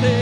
need it.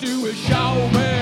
do is show me.